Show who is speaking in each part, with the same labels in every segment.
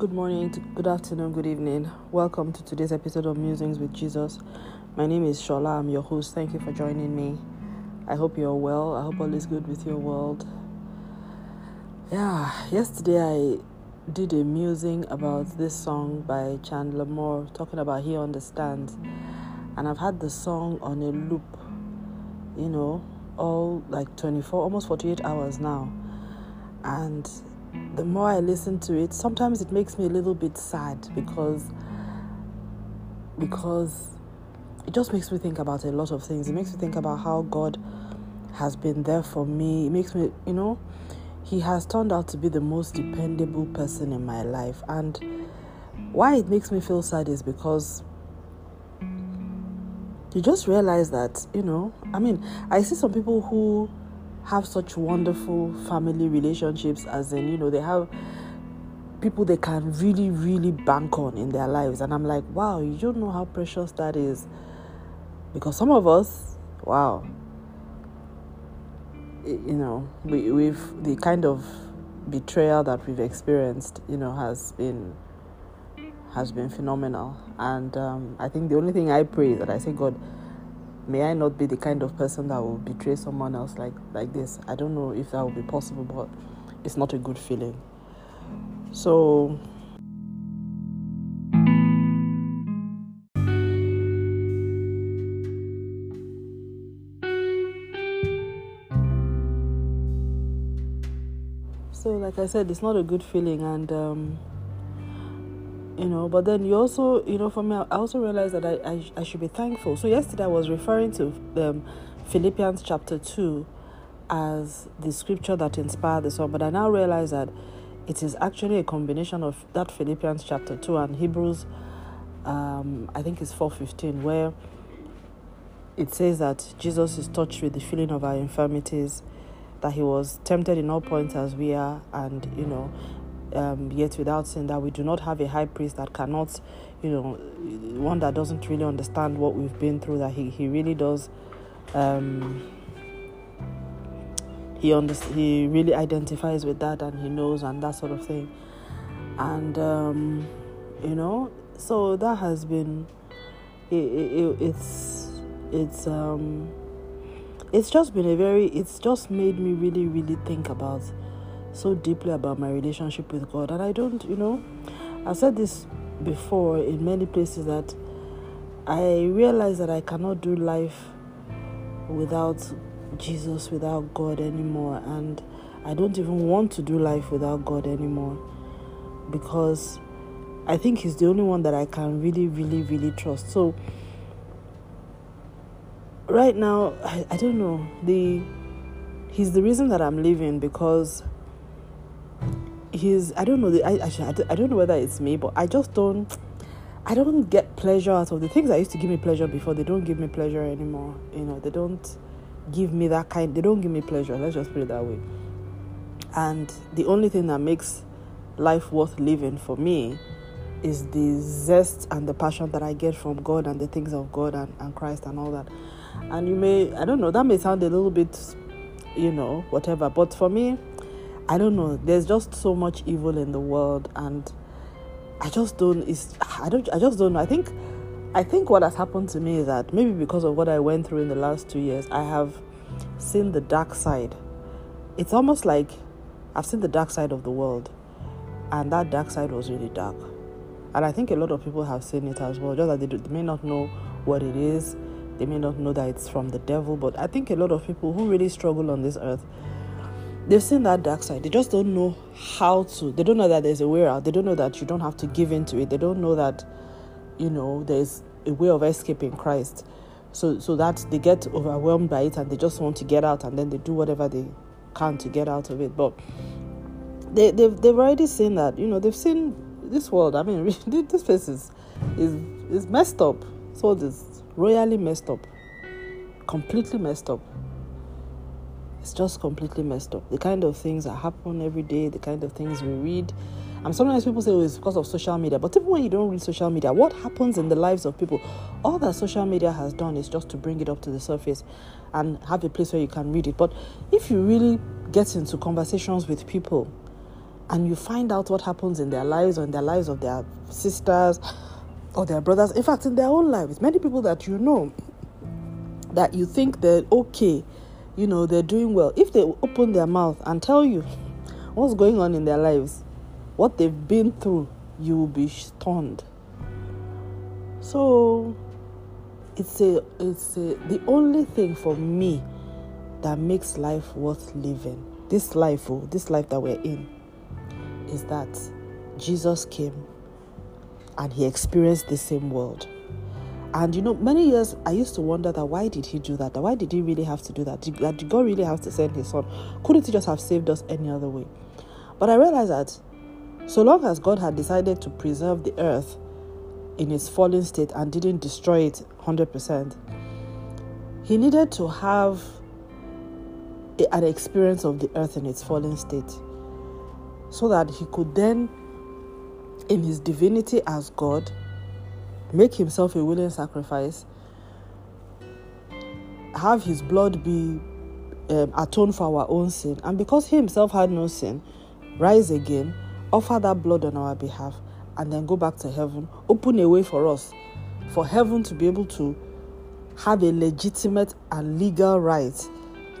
Speaker 1: Good morning, good afternoon, good evening. Welcome to today's episode of Musings with Jesus. My name is Shola. I'm your host. Thank you for joining me. I hope you're well. I hope all is good with your world. Yeah, yesterday I did a musing about this song by Chandler Moore talking about He Understands. And I've had the song on a loop, you know, all like 24, almost 48 hours now. And the more I listen to it, sometimes it makes me a little bit sad because because it just makes me think about a lot of things. It makes me think about how God has been there for me. It makes me, you know, He has turned out to be the most dependable person in my life. And why it makes me feel sad is because you just realize that, you know, I mean, I see some people who have such wonderful family relationships, as in, you know, they have people they can really, really bank on in their lives. And I'm like, wow, you don't know how precious that is. Because some of us, wow, you know, we, we've the kind of betrayal that we've experienced, you know, has been has been phenomenal. And um, I think the only thing I pray that I say, God, may I not be the kind of person that will betray someone else like like this. I don't know if that will be possible, but it's not a good feeling. So So like I said, it's not a good feeling and um you know but then you also you know for me i also realized that i i, I should be thankful. So yesterday i was referring to um, philippians chapter 2 as the scripture that inspired the song but i now realize that it is actually a combination of that philippians chapter 2 and hebrews um, i think it's 415 where it says that jesus is touched with the feeling of our infirmities that he was tempted in all points as we are and you know um, yet without sin, that we do not have a high priest that cannot, you know, one that doesn't really understand what we've been through, that he, he really does, um, he, under, he really identifies with that and he knows and that sort of thing. And, um, you know, so that has been, it, it, it's, it's, um, it's just been a very, it's just made me really, really think about so deeply about my relationship with God. And I don't, you know, I said this before in many places that I realize that I cannot do life without Jesus, without God anymore. And I don't even want to do life without God anymore because I think He's the only one that I can really, really, really trust. So, right now, I, I don't know. The He's the reason that I'm living because he's I don't know. I actually I don't know whether it's me, but I just don't. I don't get pleasure out of the things that used to give me pleasure before. They don't give me pleasure anymore. You know, they don't give me that kind. They don't give me pleasure. Let's just put it that way. And the only thing that makes life worth living for me is the zest and the passion that I get from God and the things of God and, and Christ and all that. And you may, I don't know, that may sound a little bit, you know, whatever. But for me, I don't know. There's just so much evil in the world, and I just don't. It's I don't. I just don't know. I think. I think what has happened to me is that maybe because of what I went through in the last two years, I have seen the dark side. It's almost like I've seen the dark side of the world, and that dark side was really dark. And I think a lot of people have seen it as well, just that they, do, they may not know what it is, they may not know that it's from the devil. But I think a lot of people who really struggle on this earth they've seen that dark side. They just don't know how to. They don't know that there's a way out. They don't know that you don't have to give into it. They don't know that, you know, there's a way of escaping Christ. So, so that they get overwhelmed by it and they just want to get out and then they do whatever they can to get out of it. But they, they've, they've already seen that, you know, they've seen this world. I mean, this place is, is, is messed up. So this royally messed up, completely messed up it's just completely messed up. The kind of things that happen every day, the kind of things we read. And sometimes people say oh, it's because of social media, but even when you don't read social media, what happens in the lives of people? All that social media has done is just to bring it up to the surface and have a place where you can read it. But if you really get into conversations with people and you find out what happens in their lives or in the lives of their sisters or their brothers, in fact, in their own lives, many people that you know that you think they're okay, you know, they're doing well, if they open their mouth and tell you what's going on in their lives, what they've been through, you will be stunned. So it's a it's a, the only thing for me that makes life worth living. This life, oh, this life that we're in, is that Jesus came and he experienced the same world. And you know, many years I used to wonder that why did he do that? That why did he really have to do that? Did, uh, did God really have to send his son? Couldn't he just have saved us any other way? But I realized that so long as God had decided to preserve the earth in its fallen state and didn't destroy it 100%, he needed to have an experience of the earth in its fallen state so that he could then, in his divinity as God, make himself a willing sacrifice, have his blood be um, atoned for our own sin, and because he himself had no sin, rise again, offer that blood on our behalf, and then go back to heaven, open a way for us, for heaven to be able to have a legitimate and legal right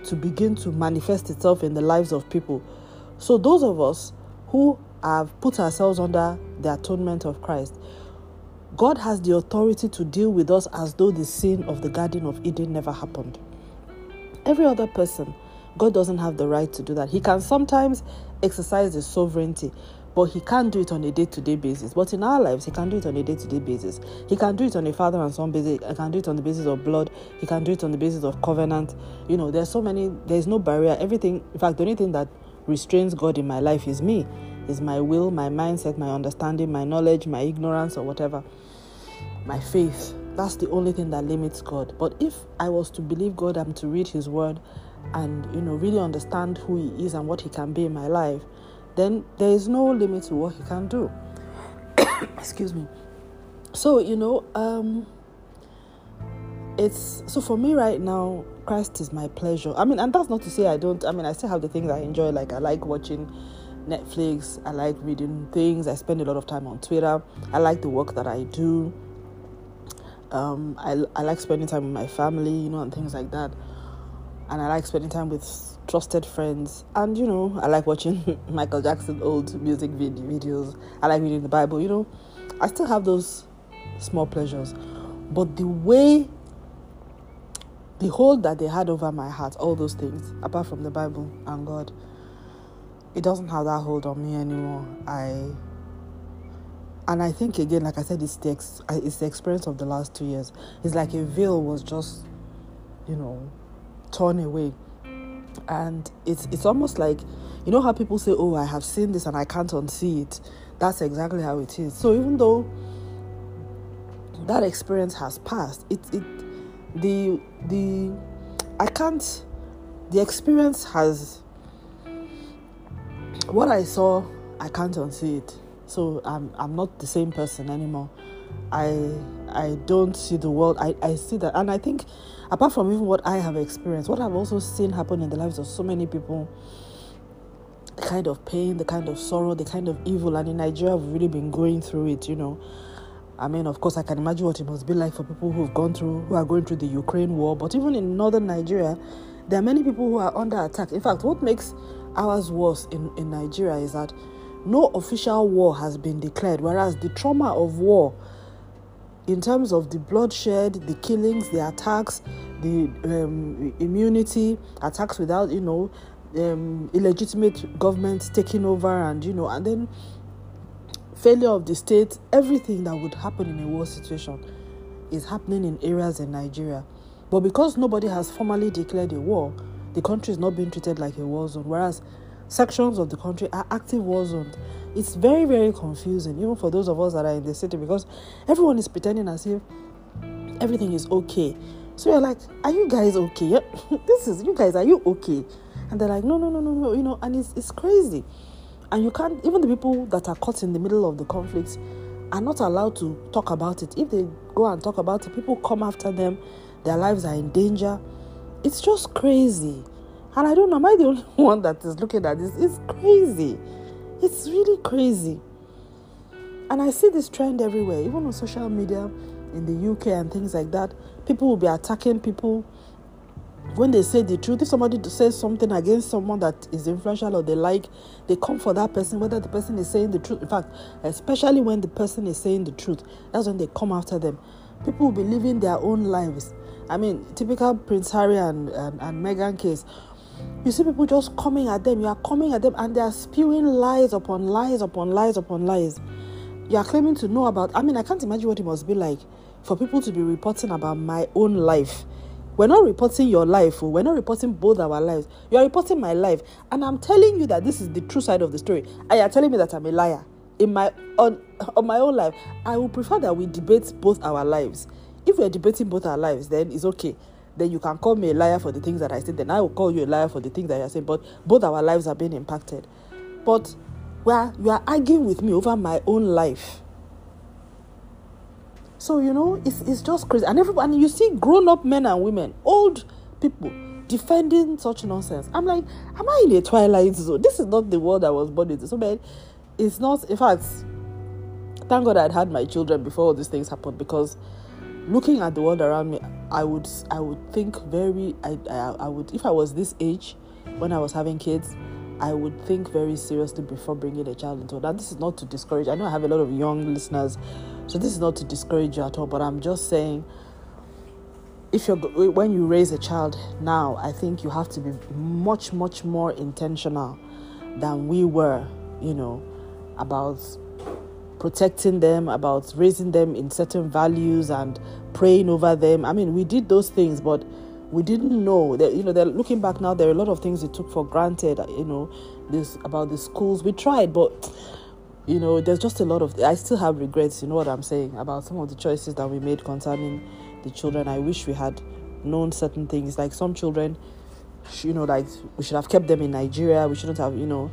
Speaker 1: to begin to manifest itself in the lives of people. So, those of us who have put ourselves under the atonement of Christ, God has the authority to deal with us as though the sin of the Garden of Eden never happened. Every other person, God doesn't have the right to do that. He can sometimes exercise his sovereignty, but he can't do it on a day-to-day basis. But in our lives, he can do it on a day-to-day basis. He can do it on a father and son basis. He can do it on the basis of blood. He can do it on the basis of covenant. You know, there's so many. There's no barrier. Everything. In fact, the only thing that restrains God in my life is me, is my will, my mindset, my understanding, my knowledge, my ignorance, or whatever, my faith. That's the only thing that limits God. But if I was to believe God, I'm to read His Word, and you know, really understand who He is and what He can be in my life then there is no limit to what he can do. Excuse me. So, you know, um, it's so for me right now, Christ is my pleasure. I mean, and that's not to say I don't, I mean, I still have the things I enjoy. Like, I like watching Netflix, I like reading things, I spend a lot of time on Twitter, I like the work that I do. Um, I, I like spending time with my family, you know, and things like that. And I like spending time with trusted friends. And you know, I like watching Michael Jackson old music videos. I like reading the Bible. You know, I still have those small pleasures. But the way, the hold that they had over my heart, all those things, apart from the Bible and God, it doesn't have that hold on me anymore. I and I think again, like I said, it's the ex- it's the experience of the last two years. It's like a veil was just, you know, torn away. And it's it's almost like you know how people say oh i have seen this and i can't unsee it. That's exactly how it is. So even though that experience has passed it it the the i can't the experience has what i saw i can't unsee it so i'm i'm not the same person anymore i i don't see the world i i see that and i think apart from even what I have experienced, what I've also seen happen in the lives of so many people, the kind of pain, the kind of sorrow, the kind of evil, and in Nigeria, we've really been going through it, you know. I mean, of course, I can imagine what it must be like for people who've gone through, who are going through the Ukraine war, but even in northern Nigeria, there are many people who are under attack. In fact, what makes ours worse in, in Nigeria is that no official war has been declared, whereas the trauma of war in terms of the bloodshed, the killings, the attacks, the um, immunity, attacks without, you know, um, illegitimate government taking over, and you know, and then failure of the state, everything that would happen in a war situation is happening in areas in Nigeria. But because nobody has formally declared a war, the country is not being treated like a war zone, whereas sections of the country are active war zones. It's very, very confusing, even for those of us that are in the city, because everyone is pretending as if everything is okay. So you're like, are you guys okay? this is you guys, are you okay? And they're like, no, no, no, no, no, you know, and it's it's crazy. And you can't even the people that are caught in the middle of the conflict are not allowed to talk about it. If they go and talk about it, people come after them, their lives are in danger. It's just crazy. And I don't know, am I the only one that is looking at this? It's crazy. It's really crazy. And I see this trend everywhere, even on social media in the UK and things like that. People will be attacking people when they say the truth. If somebody says something against someone that is influential or they like, they come for that person, whether the person is saying the truth. In fact, especially when the person is saying the truth, that's when they come after them. People will be living their own lives. I mean, typical Prince Harry and, and, and Meghan case you see people just coming at them. You are coming at them and they are spewing lies upon lies upon lies upon lies. You are claiming to know about. I mean, I can't imagine what it must be like for people to be reporting about my own life. We're not reporting your life, oh. we're not reporting both our lives. You are reporting my life, and I'm telling you that this is the true side of the story. And you are telling me that I'm a liar in my on on my own life. I would prefer that we debate both our lives. If we're debating both our lives, then it's okay then you can call me a liar for the things that I said, then I will call you a liar for the things that you're saying. But both our lives are being impacted. But well, you are arguing with me over my own life. So you know, it's it's just crazy. And everybody and you see grown-up men and women, old people defending such nonsense. I'm like, am I in a twilight zone? This is not the world I was born into. So man, it's not in fact, thank God I'd had my children before all these things happened because looking at the world around me, I would I would think very I, I I would if I was this age when I was having kids, I would think very seriously before bringing a child into. Now, this is not to discourage. I know I have a lot of young listeners, so this is not to discourage you at all. But I'm just saying, if you're when you raise a child now, I think you have to be much much more intentional than we were. You know about protecting them, about raising them in certain values and praying over them. I mean, we did those things, but we didn't know that you know they're looking back now there are a lot of things we took for granted you know this about the schools. We tried but you know there's just a lot of i still have regrets you know what i'm saying about some of the choices that we made concerning the children. I wish we had known certain things. Like some children you know like we should have kept them in nigeria. We shouldn't have you know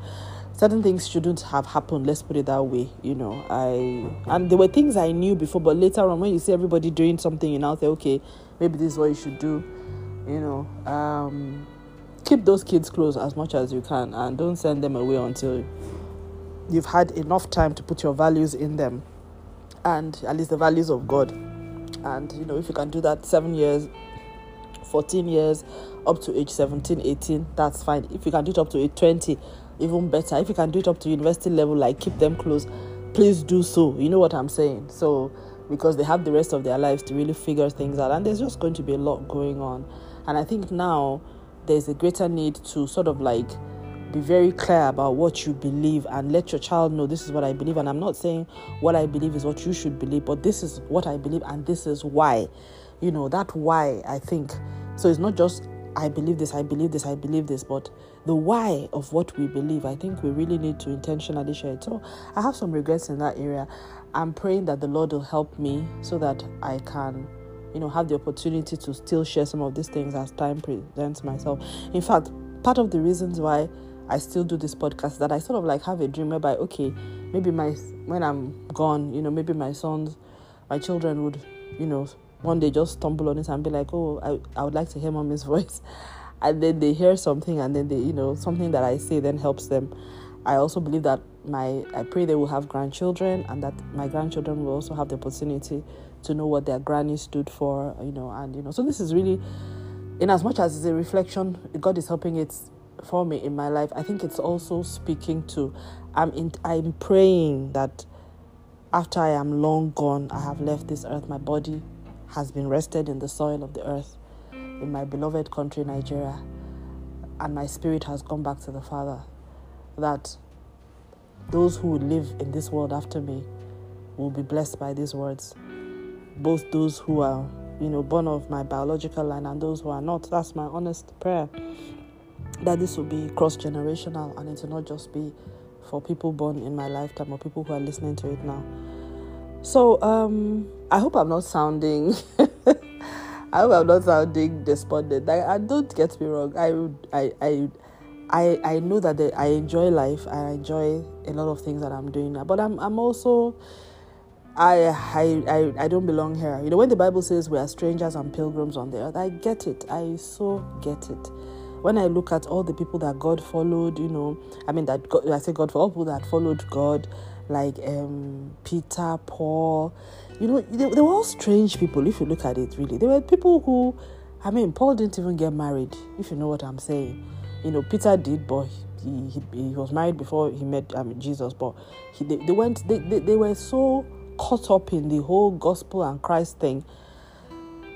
Speaker 1: certain things shouldn't have happened let's put it that way you know. I and there were things i knew before but later on when you see everybody doing something you now say okay maybe this is what you should do you know. Um, keep those kids close as much as you can and don't send them away until you've had enough time to put your values in them and at least the values of god. And you know if you can do that seven years 14 years up to age 17 18 that's fine. If you can do it up to age 20 even better. If you can do it up to university level, like keep them close, please do so. You know what I'm saying? So, because they have the rest of their lives to really figure things out, and there's just going to be a lot going on. And I think now there's a greater need to sort of like be very clear about what you believe and let your child know this is what I believe. And I'm not saying what I believe is what you should believe, but this is what I believe and this is why. You know, that why I think. So it's not just I believe this, I believe this, I believe this, but the why of what we believe, I think we really need to intentionally share it. So I have some regrets in that area. I'm praying that the Lord will help me so that I can, you know, have the opportunity to still share some of these things as time presents myself. In fact, part of the reasons why I still do this podcast that I sort of like have a dream whereby, okay, maybe my when I'm gone, you know, maybe my sons, my children would, you know, one day just stumble on it and be like, oh, I, I would like to hear mommy's voice. And then they hear something and then they, you know, something that I say then helps them. I also believe that my, I pray they will have grandchildren and that my grandchildren will also have the opportunity to know what their granny stood for, you know, and, you know, so this is really, in as much as it's a reflection, God is helping it for me in my life. I think it's also speaking to, I'm in, I'm praying that after I am long gone, I have left this earth, my body has been rested in the soil of the earth in my beloved country, Nigeria, and my spirit has gone back to the Father. That those who live in this world after me will be blessed by these words. Both those who are, you know, born of my biological line and those who are not. That's my honest prayer. That this will be cross generational and it will not just be for people born in my lifetime or people who are listening to it now. So, um, I hope I'm not sounding. I hope I'm not sounding despondent. I, I don't get me wrong. I, I, I, I, know that the, I enjoy life. I enjoy a lot of things that I'm doing now. But I'm, I'm also, I, I, I, I don't belong here. You know, when the Bible says we are strangers and pilgrims on the earth, I get it. I so get it. when I look at all the people that God followed, you know, I mean that God, I say God for all people that followed God, like um, Peter, Paul, you know, they, they were all strange people. If you look at it, really, they were people who, I mean, Paul didn't even get married. If you know what I'm saying, you know, Peter did, but he he, he was married before he met I mean, Jesus. But he, they, they went, they, they, they were so caught up in the whole gospel and Christ thing,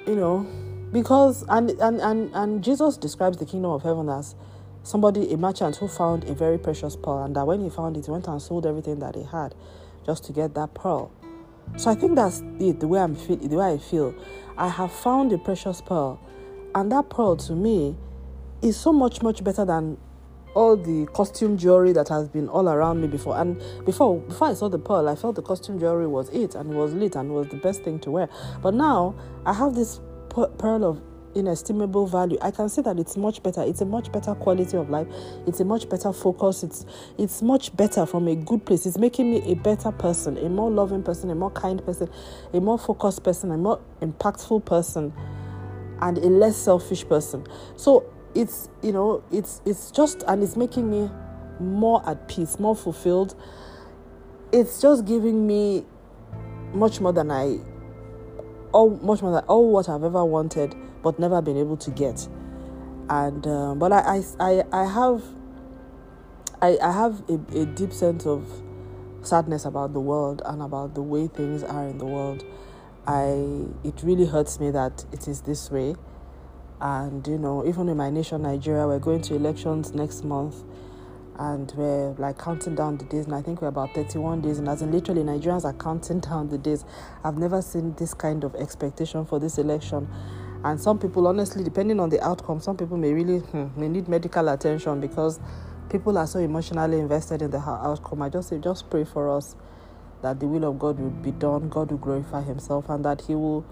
Speaker 1: you know, because and and and, and Jesus describes the kingdom of heaven as somebody a merchant who found a very precious pearl and that when he found it he went and sold everything that he had just to get that pearl so i think that's it the way i'm feel the way i feel i have found a precious pearl and that pearl to me is so much much better than all the costume jewelry that has been all around me before. And before before I saw the pearl, I felt the costume jewelry was it and it was lit and it was the best thing to wear. But now I have this pearl of inestimable value. I can see that it's much better. It's a much better quality of life. It's a much better focus. It's it's much better from a good place. It's making me a better person, a more loving person, a more kind person, a more focused person, a more impactful person, and a less selfish person. So it's you know it's it's just and it's making me more at peace more fulfilled it's just giving me much more than i all much more than all what i've ever wanted but never been able to get. And um, but I, I i have i i have a, a deep sense of sadness about the world and about the way things are in the world. I it really hurts me that it is this way. And you know even in my nation nigeria we're going to elections next month. And we're like counting down the days and i think we're about 31 days and as in literally nigerians are counting down the days. I've never seen this kind of expectation for this election and some people honestly depending on the outcome some people may really hmm, may need medical attention because people are so emotionally invested in the outcome i just say just pray for us that the will of god will be done god will glorify himself and that he will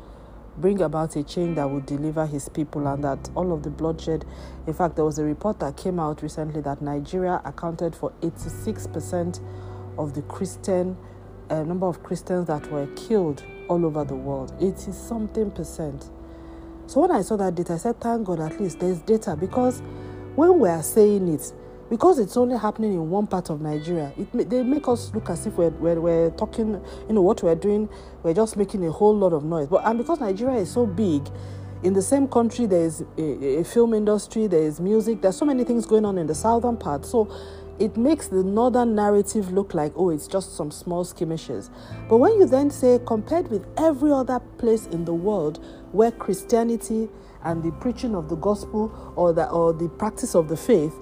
Speaker 1: bring about a change that will deliver his people and that all of the bloodshed. In fact, there was a report that came out recently that Nigeria accounted for 86% of the Christian uh, number of Christians that were killed all over the world. 80 something percent. So when I saw that data, I said, thank God at least there's data because when we are saying it, because it's only happening in one part of Nigeria, it, they make us look as if we're, we're, we're, talking, you know, what we're doing, we're just making a whole lot of noise. But and because Nigeria is so big, in the same country there is a, a film industry, there is music, there's so many things going on in the southern part. So it makes the northern narrative look like, oh, it's just some small skirmishes. But when you then say, compared with every other place in the world where Christianity and the preaching of the gospel or the, or the practice of the faith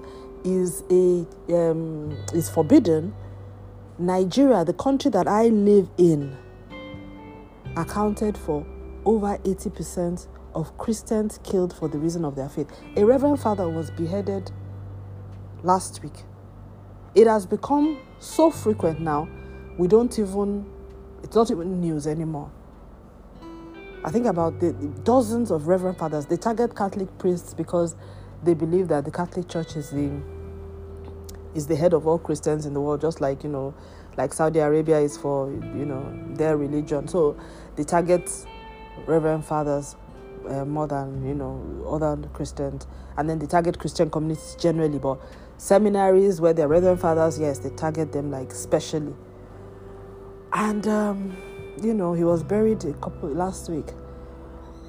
Speaker 1: is a um, is forbidden, Nigeria, the country that I live in, accounted for over 80% of Christians killed for the reason of their faith. A reverend father was beheaded last week. It has become so frequent now, we don't even, it's not even news anymore. I think about the dozens of reverend fathers. They target Catholic priests because they believe that the Catholic Church is the is the head of all Christians in the world, just like you know, like Saudi Arabia is for you know their religion. So they target Reverend Fathers uh, more than you know other Christians, and then they target Christian communities generally. But seminaries where they're Reverend Fathers, yes, they target them like specially. And um, you know, he was buried a couple last week.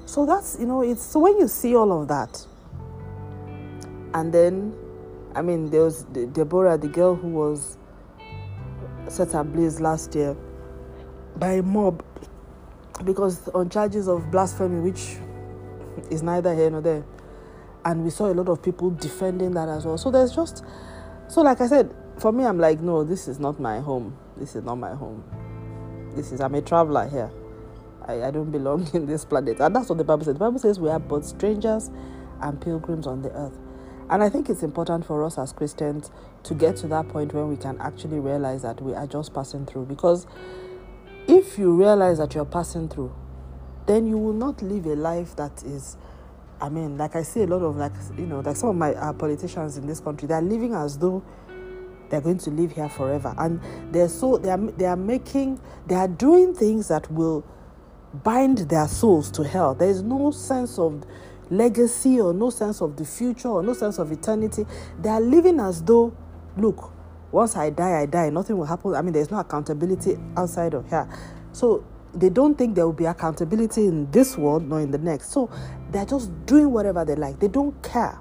Speaker 1: So that's you know, it's so when you see all of that, and then, I mean, there was Deborah, the girl who was set ablaze last year by a mob because on charges of blasphemy, which is neither here nor there. And we saw a lot of people defending that as well. So there's just, so like I said, for me, I'm like, no, this is not my home. This is not my home. This is, I'm a traveler here. I, I don't belong in this planet. And that's what the Bible says. The Bible says we are both strangers and pilgrims on the earth. And I think it's important for us as Christians to get to that point when we can actually realize that we are just passing through. Because if you realize that you're passing through, then you will not live a life that is I mean, like I see a lot of like you know, like some of my uh, politicians in this country, they're living as though they're going to live here forever, and they're so they are they are making they are doing things that will bind their souls to hell. There is no sense of legacy or no sense of the future or no sense of eternity. They are living as though, look, once I die, I die. Nothing will happen. I mean, there's no accountability outside of here. So they don't think there will be accountability in this world nor in the next. So they're just doing whatever they like. They don't care.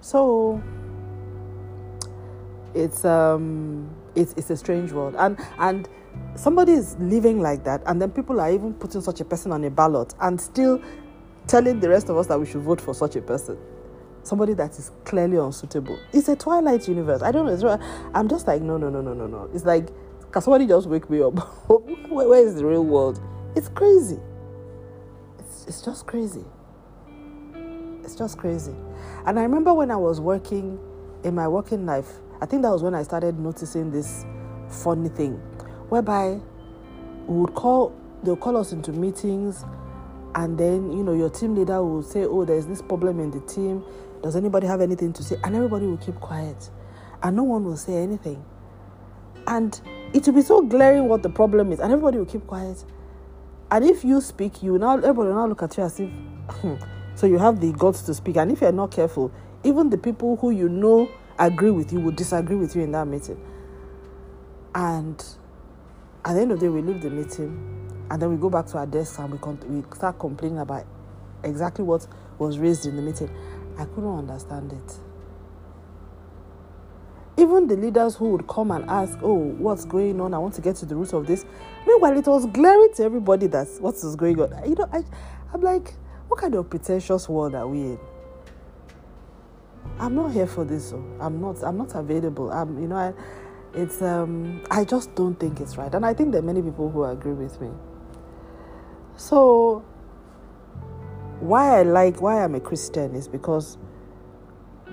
Speaker 1: So it's um it's it's a strange world. And and somebody is living like that and then people are even putting such a person on a ballot and still telling the rest of us that we should vote for such a person. Somebody that is clearly unsuitable. It's a twilight universe. I don't know. I'm just like no no no no no no. It's like can somebody just wake me up? Where, where is the real world? It's crazy. It's, it's just crazy. It's just crazy. And i remember when i was working in my working life i think that was when i started noticing this funny thing whereby we would call they'll call us into meetings and then you know your team leader will say oh there's this problem in the team. Does anybody have anything to say? And everybody will keep quiet and no one will say anything. And it will be so glaring what the problem is and everybody will keep quiet. And if you speak you now everybody will now look at you as if hmm, so you have the guts to speak. And if you're not careful even the people who you know agree with you will disagree with you in that meeting and at the end of the day, we leave the meeting and then we go back to our desks and we, con- we start complaining about exactly what was raised in the meeting. I couldn't understand it. Even the leaders who would come and ask, Oh, what's going on? I want to get to the root of this. Meanwhile, it was glaring to everybody that what is going on. You know, I, I'm like, what kind of pretentious world are we in? I'm not here for this. So I'm not. I'm not available. I'm. You know. I, it's um i just don't think it's right and i think there are many people who agree with me so why i like why i'm a christian is because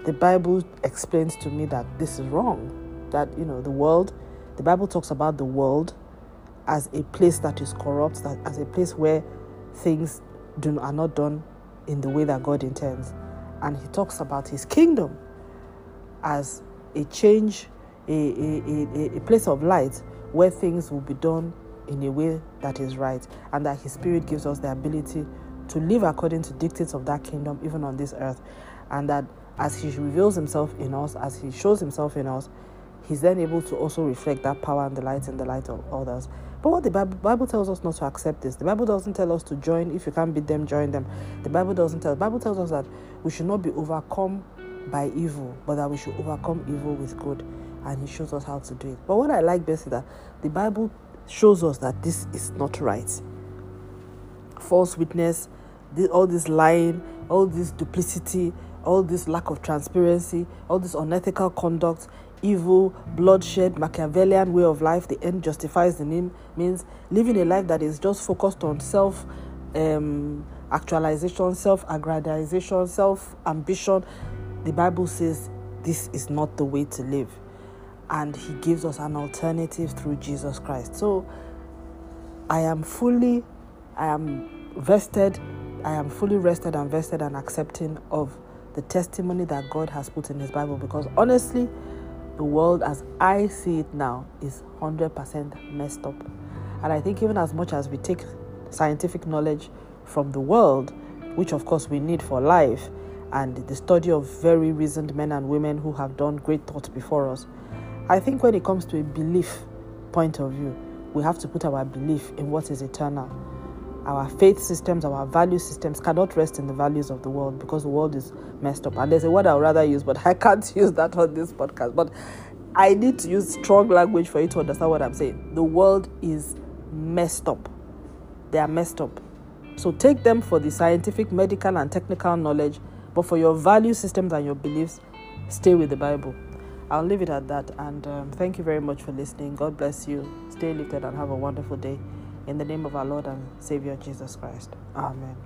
Speaker 1: the bible explains to me that this is wrong that you know the world the bible talks about the world as a place that is corrupt that as a place where things do are not done in the way that god intends and he talks about his kingdom as a change a, a, a, a place of light where things will be done in a way that is right, and that His Spirit gives us the ability to live according to dictates of that kingdom, even on this earth, and that as He reveals Himself in us, as He shows Himself in us, He's then able to also reflect that power and the light in the light of others. But what the Bible, tells us not to accept this. The Bible doesn't tell us to join. If you can't beat them, join them. The Bible doesn't tell. The Bible tells us that we should not be overcome by evil, but that we should overcome evil with good and he shows us how to do it. But what I like best is that the Bible shows us that this is not right. False witness, all this lying, all this duplicity, all this lack of transparency, all this unethical conduct, evil, bloodshed, Machiavellian way of life, the end justifies the name, means living a life that is just focused on self um, actualization, self aggrandization, self ambition. The Bible says this is not the way to live and He gives us an alternative through Jesus Christ. So I am fully, I am vested, I am fully rested and vested and accepting of the testimony that God has put in His Bible because honestly, the world as I see it now is 100% messed up. And I think even as much as we take scientific knowledge from the world, which of course we need for life, and the study of very reasoned men and women who have done great thought before us, I think when it comes to a belief point of view, we have to put our belief in what is eternal. Our faith systems, our value systems cannot rest in the values of the world because the world is messed up. And there's a word I would rather use, but I can't use that on this podcast. But I need to use strong language for you to understand what I'm saying. The world is messed up. They are messed up. So take them for the scientific, medical, and technical knowledge, but for your value systems and your beliefs, stay with the Bible. I'll leave it at that. And um, thank you very much for listening. God bless you. Stay lifted and have a wonderful day. In the name of our Lord and Savior Jesus Christ. Amen.